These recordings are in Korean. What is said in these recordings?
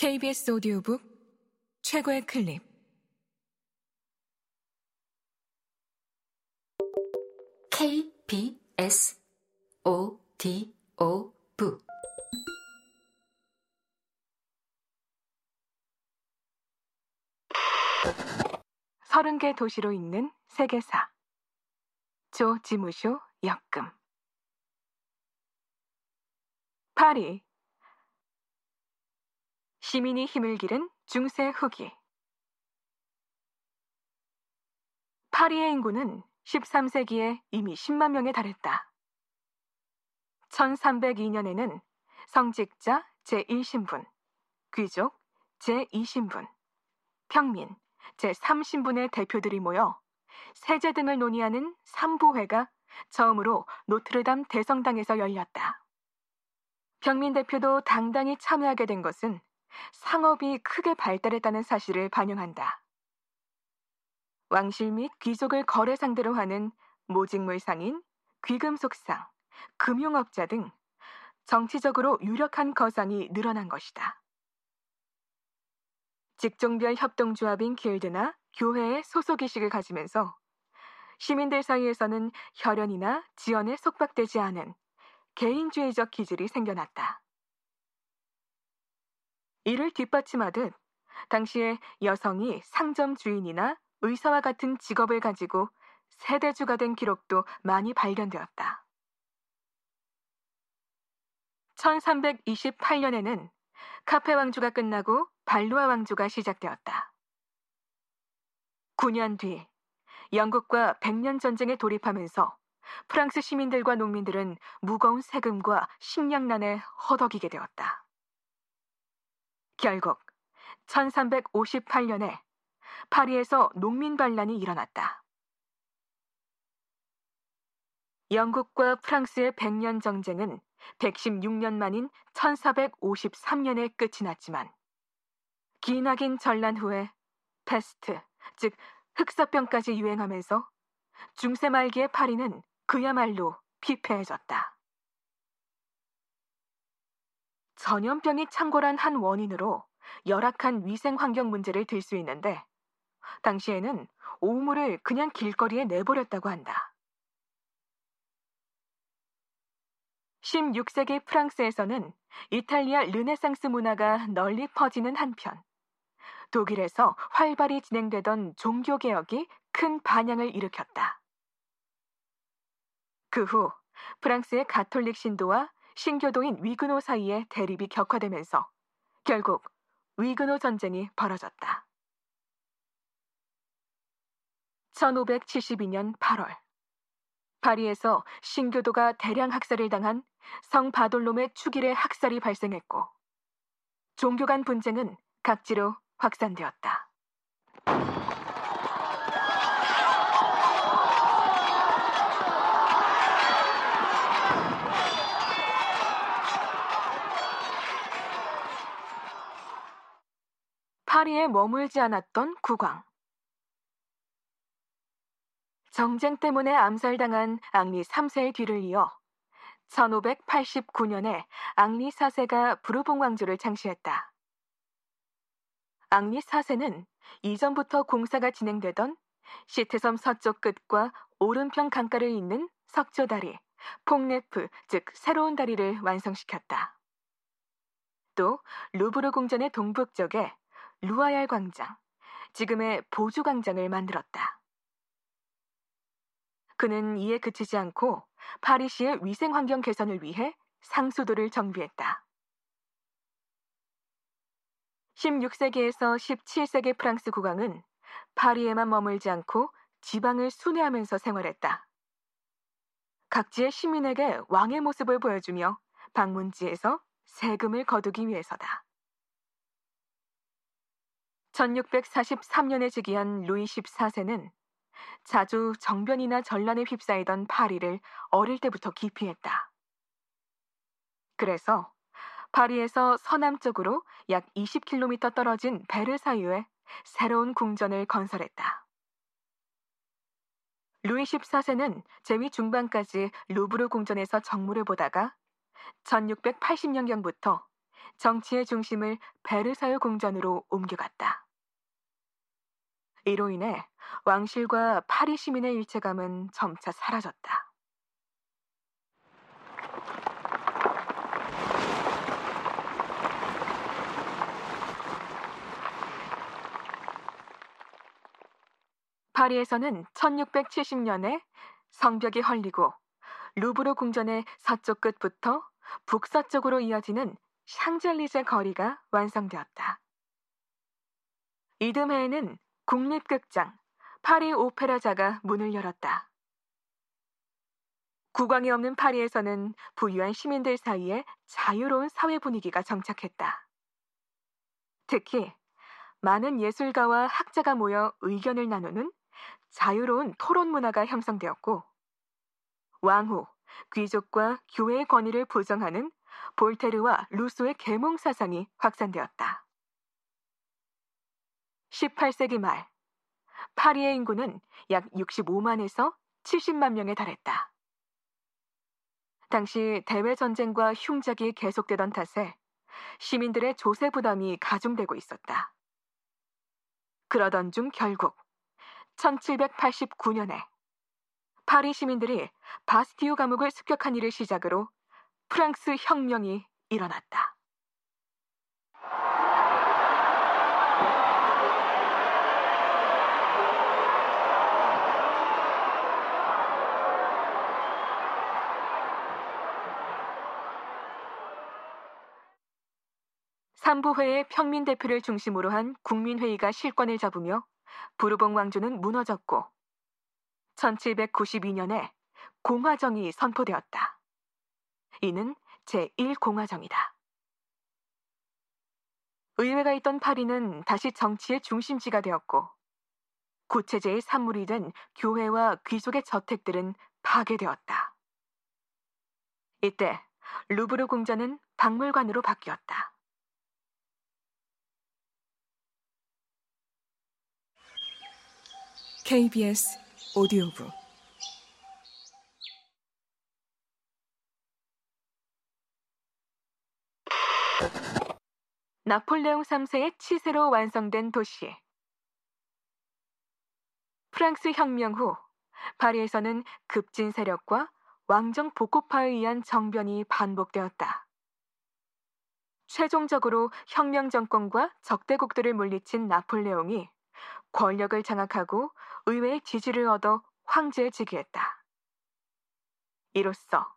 KBS 오디오북 최고의 클립. KBS 오디오북. 서른 개 도시로 있는 세계사. 조 지무쇼 역금. 파리 시민이 힘을 기른 중세 후기 파리의 인구는 13세기에 이미 10만 명에 달했다. 1302년에는 성직자 제1신분, 귀족 제2신분, 평민 제3신분의 대표들이 모여 세제 등을 논의하는 삼부회가 처음으로 노트르담 대성당에서 열렸다. 평민 대표도 당당히 참여하게 된 것은 상업이 크게 발달했다는 사실을 반영한다. 왕실 및 귀족을 거래 상대로 하는 모직물 상인, 귀금속상, 금융업자 등 정치적으로 유력한 거상이 늘어난 것이다. 직종별 협동조합인 길드나 교회의 소속의식을 가지면서 시민들 사이에서는 혈연이나 지연에 속박되지 않은 개인주의적 기질이 생겨났다. 이를 뒷받침하듯 당시에 여성이 상점 주인이나 의사와 같은 직업을 가지고 세대주가 된 기록도 많이 발견되었다. 1328년에는 카페 왕조가 끝나고 발루아 왕조가 시작되었다. 9년 뒤 영국과 백년 전쟁에 돌입하면서 프랑스 시민들과 농민들은 무거운 세금과 식량난에 허덕이게 되었다. 결국 1358년에 파리에서 농민 반란이 일어났다. 영국과 프랑스의 백년 정쟁은 116년 만인 1453년에 끝이 났지만 기나긴 전란 후에 패스트, 즉 흑사병까지 유행하면서 중세 말기의 파리는 그야말로 피폐해졌다. 전염병이 창궐한 한 원인으로 열악한 위생 환경 문제를 들 수 있는데 당시에는 오물을 그냥 길거리에 내버렸다고 한다. 16세기 프랑스에서는 이탈리아 르네상스 문화가 널리 퍼지는 한편 독일에서 활발히 진행되던 종교개혁이 큰 반향을 일으켰다. 그 후 프랑스의 가톨릭 신도와 신교도인 위그노 사이에 대립이 격화되면서 결국 위그노 전쟁이 벌어졌다. 1572년 8월 파리에서 신교도가 대량 학살을 당한 성 바돌롬의 축일의 학살이 발생했고 종교 간 분쟁은 각지로 확산되었다. 파리에 머물지 않았던 국왕. 정쟁 때문에 암살당한 앙리 3세의 뒤를 이어 1589년에 앙리 4세가 부르봉 왕조를 창시했다. 앙리 4세는 이전부터 공사가 진행되던 시트섬 서쪽 끝과 오른편 강가를 잇는 석조다리, 폭네프, 즉 새로운 다리를 완성시켰다. 또 루브르 궁전의 동북쪽에 루아얄 광장, 지금의 보주 광장을 만들었다. 그는 이에 그치지 않고 파리시의 위생 환경 개선을 위해 상수도를 정비했다. 16세기에서 17세기 프랑스 국왕은 파리에만 머물지 않고 지방을 순회하면서 생활했다. 각지의 시민에게 왕의 모습을 보여주며 방문지에서 세금을 거두기 위해서다. 1643년에 즉위한 루이 14세는 자주 정변이나 전란에 휩싸이던 파리를 어릴 때부터 기피했다. 그래서 파리에서 서남쪽으로 약 20km 떨어진 베르사유에 새로운 궁전을 건설했다. 루이 14세는 재위 중반까지 루브르 궁전에서 정무를 보다가 1680년경부터 정치의 중심을 베르사유 궁전으로 옮겨갔다. 이로 인해 왕실과 파리 시민의 일체감은 점차 사라졌다. 파리에서는 1670년에 성벽이 헐리고 루브르 궁전의 서쪽 끝부터 북서쪽으로 이어지는 샹젤리제 거리가 완성되었다. 이듬해에는 국립극장 파리 오페라자가 문을 열었다. 국왕이 없는 파리에서는 부유한 시민들 사이에 자유로운 사회 분위기가 정착했다. 특히 많은 예술가와 학자가 모여 의견을 나누는 자유로운 토론 문화가 형성되었고, 왕후, 귀족과 교회의 권위를 부정하는 볼테르와 루소의 계몽 사상이 확산되었다. 18세기 말, 파리의 인구는 약 65만에서 70만 명에 달했다. 당시 대외 전쟁과 흉작이 계속되던 탓에 시민들의 조세 부담이 가중되고 있었다. 그러던 중 결국 1789년에 파리 시민들이 바스티유 감옥을 습격한 일을 시작으로 프랑스 혁명이 일어났다. 삼부회의 평민 대표를 중심으로 한 국민회의가 실권을 잡으며 부르봉 왕조는 무너졌고 1792년에 공화정이 선포되었다. 이는 제1공화정이다. 의회가 있던 파리는 다시 정치의 중심지가 되었고 구체제의 산물이 된 교회와 귀족의 저택들은 파괴되었다. 이때 루브르 궁전은 박물관으로 바뀌었다. KBS 오디오북 나폴레옹 3세의 치세로 완성된 도시. 프랑스 혁명 후 파리에서는 급진 세력과 왕정 복고파에 의한 정변이 반복되었다. 최종적으로 혁명 정권과 적대국들을 물리친 나폴레옹이 권력을 장악하고 의회의 지지를 얻어 황제에 즉위했다. 이로써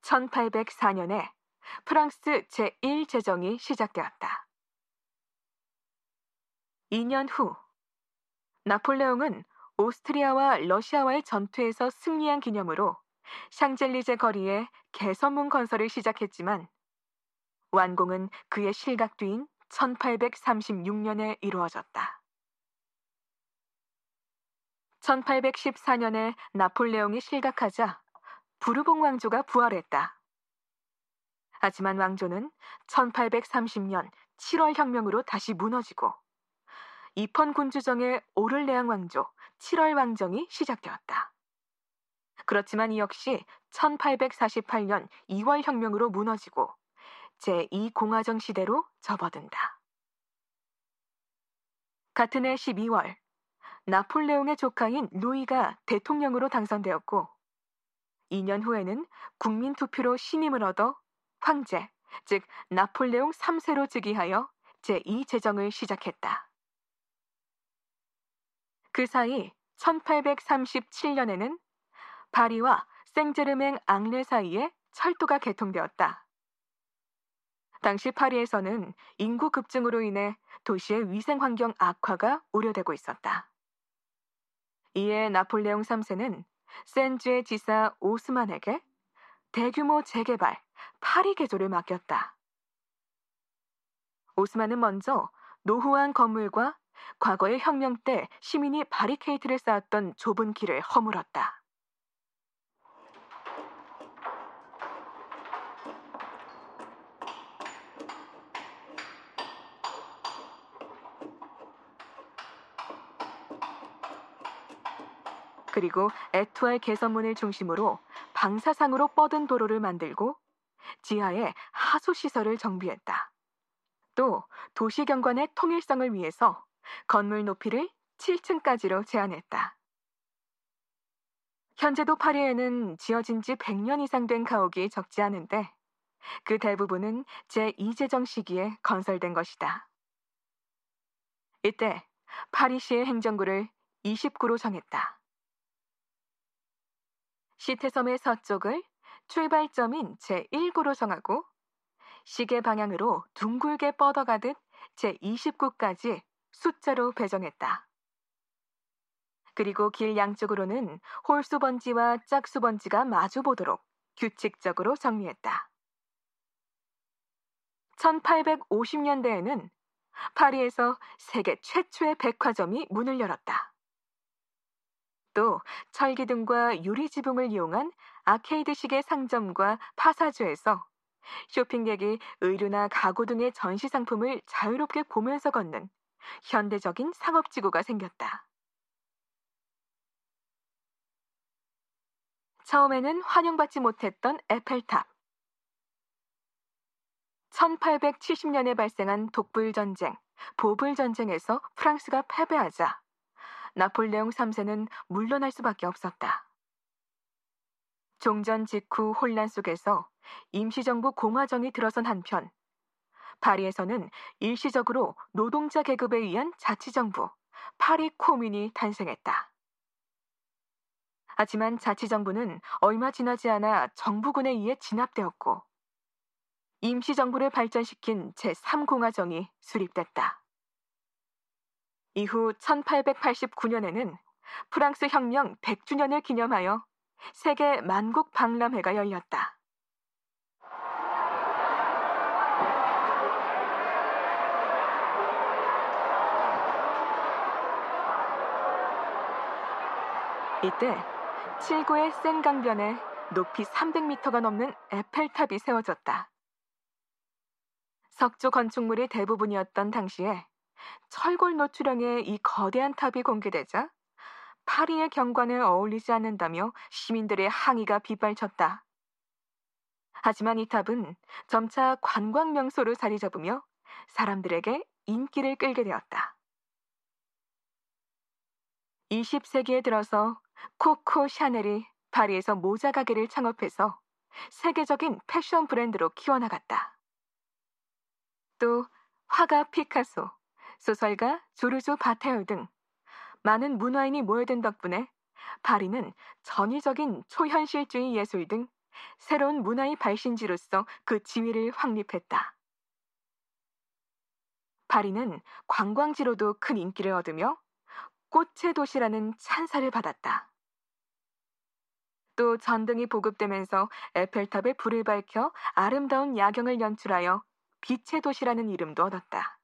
1804년에 프랑스 제1제정이 시작되었다. 2년 후 나폴레옹은 오스트리아와 러시아와의 전투에서 승리한 기념으로 샹젤리제 거리에 개선문 건설을 시작했지만 완공은 그의 실각 뒤인 1836년에 이루어졌다. 1814년에 나폴레옹이 실각하자 부르봉 왕조가 부활했다. 하지만 왕조는 1830년 7월 혁명으로 다시 무너지고 이펀 군주정의 오를레앙 왕조 7월 왕정이 시작되었다. 그렇지만 이 역시 1848년 2월 혁명으로 무너지고 제2공화정 시대로 접어든다. 같은 해 12월 나폴레옹의 조카인 루이가 대통령으로 당선되었고 2년 후에는 국민 투표로 신임을 얻어 황제, 즉 나폴레옹 3세로 즉위하여 제2제정을 시작했다. 그 사이 1837년에는 파리와 생제르맹 앙레 사이에 철도가 개통되었다. 당시 파리에서는 인구 급증으로 인해 도시의 위생 환경 악화가 우려되고 있었다. 이에 나폴레옹 3세는 센주의 지사 오스만에게 대규모 재개발, 파리 개조를 맡겼다. 오스만은 먼저 노후한 건물과 과거의 혁명 때 시민이 바리케이트를 쌓았던 좁은 길을 허물었다. 그리고 에투알 개선문을 중심으로 방사상으로 뻗은 도로를 만들고 지하에 하수시설을 정비했다. 또 도시 경관의 통일성을 위해서 건물 높이를 7층까지로 제한했다. 현재도 파리에는 지어진 지 100년 이상 된 가옥이 적지 않은데 그 대부분은 제2제정 시기에 건설된 것이다. 이때 파리시의 행정구를 29로 정했다. 시태섬의 서쪽을 출발점인 제1구로 정하고 시계 방향으로 둥글게 뻗어가듯 제29까지 숫자로 배정했다. 그리고 길 양쪽으로는 홀수 번지와 짝수 번지가 마주 보도록 규칙적으로 정리했다. 1850년대에는 파리에서 세계 최초의 백화점이 문을 열었다. 또 철기둥과 유리 지붕을 이용한 아케이드식의 상점과 파사주에서 쇼핑객이 의류나 가구 등의 전시 상품을 자유롭게 보면서 걷는 현대적인 상업지구가 생겼다. 처음에는 환영받지 못했던 에펠탑. 1870년에 발생한 독불 전쟁, 보불 전쟁에서 프랑스가 패배하자 나폴레옹 3세는 물러날 수밖에 없었다. 종전 직후 혼란 속에서 임시정부 공화정이 들어선 한편 파리에서는 일시적으로 노동자 계급에 의한 자치정부 파리 코민이 탄생했다. 하지만 자치정부는 얼마 지나지 않아 정부군에 의해 진압되었고 임시정부를 발전시킨 제3공화정이 수립됐다. 이후 1889년에는 프랑스 혁명 100주년을 기념하여 세계 만국 박람회가 열렸다. 이때 칠구의 센 강변에 높이 300m가 넘는 에펠탑이 세워졌다. 석조 건축물이 대부분이었던 당시에 철골 노출형의 이 거대한 탑이 공개되자 파리의 경관에 어울리지 않는다며 시민들의 항의가 빗발쳤다. 하지만 이 탑은 점차 관광 명소로 자리 잡으며 사람들에게 인기를 끌게 되었다. 20세기에 들어서 코코 샤넬이 파리에서 모자 가게를 창업해서 세계적인 패션 브랜드로 키워나갔다. 또 화가 피카소, 소설가 조르조 바테올 등 많은 문화인이 모여든 덕분에 파리는 전위적인 초현실주의 예술 등 새로운 문화의 발신지로서 그 지위를 확립했다. 파리는 관광지로도 큰 인기를 얻으며 꽃의 도시라는 찬사를 받았다. 또 전등이 보급되면서 에펠탑에 불을 밝혀 아름다운 야경을 연출하여 빛의 도시라는 이름도 얻었다.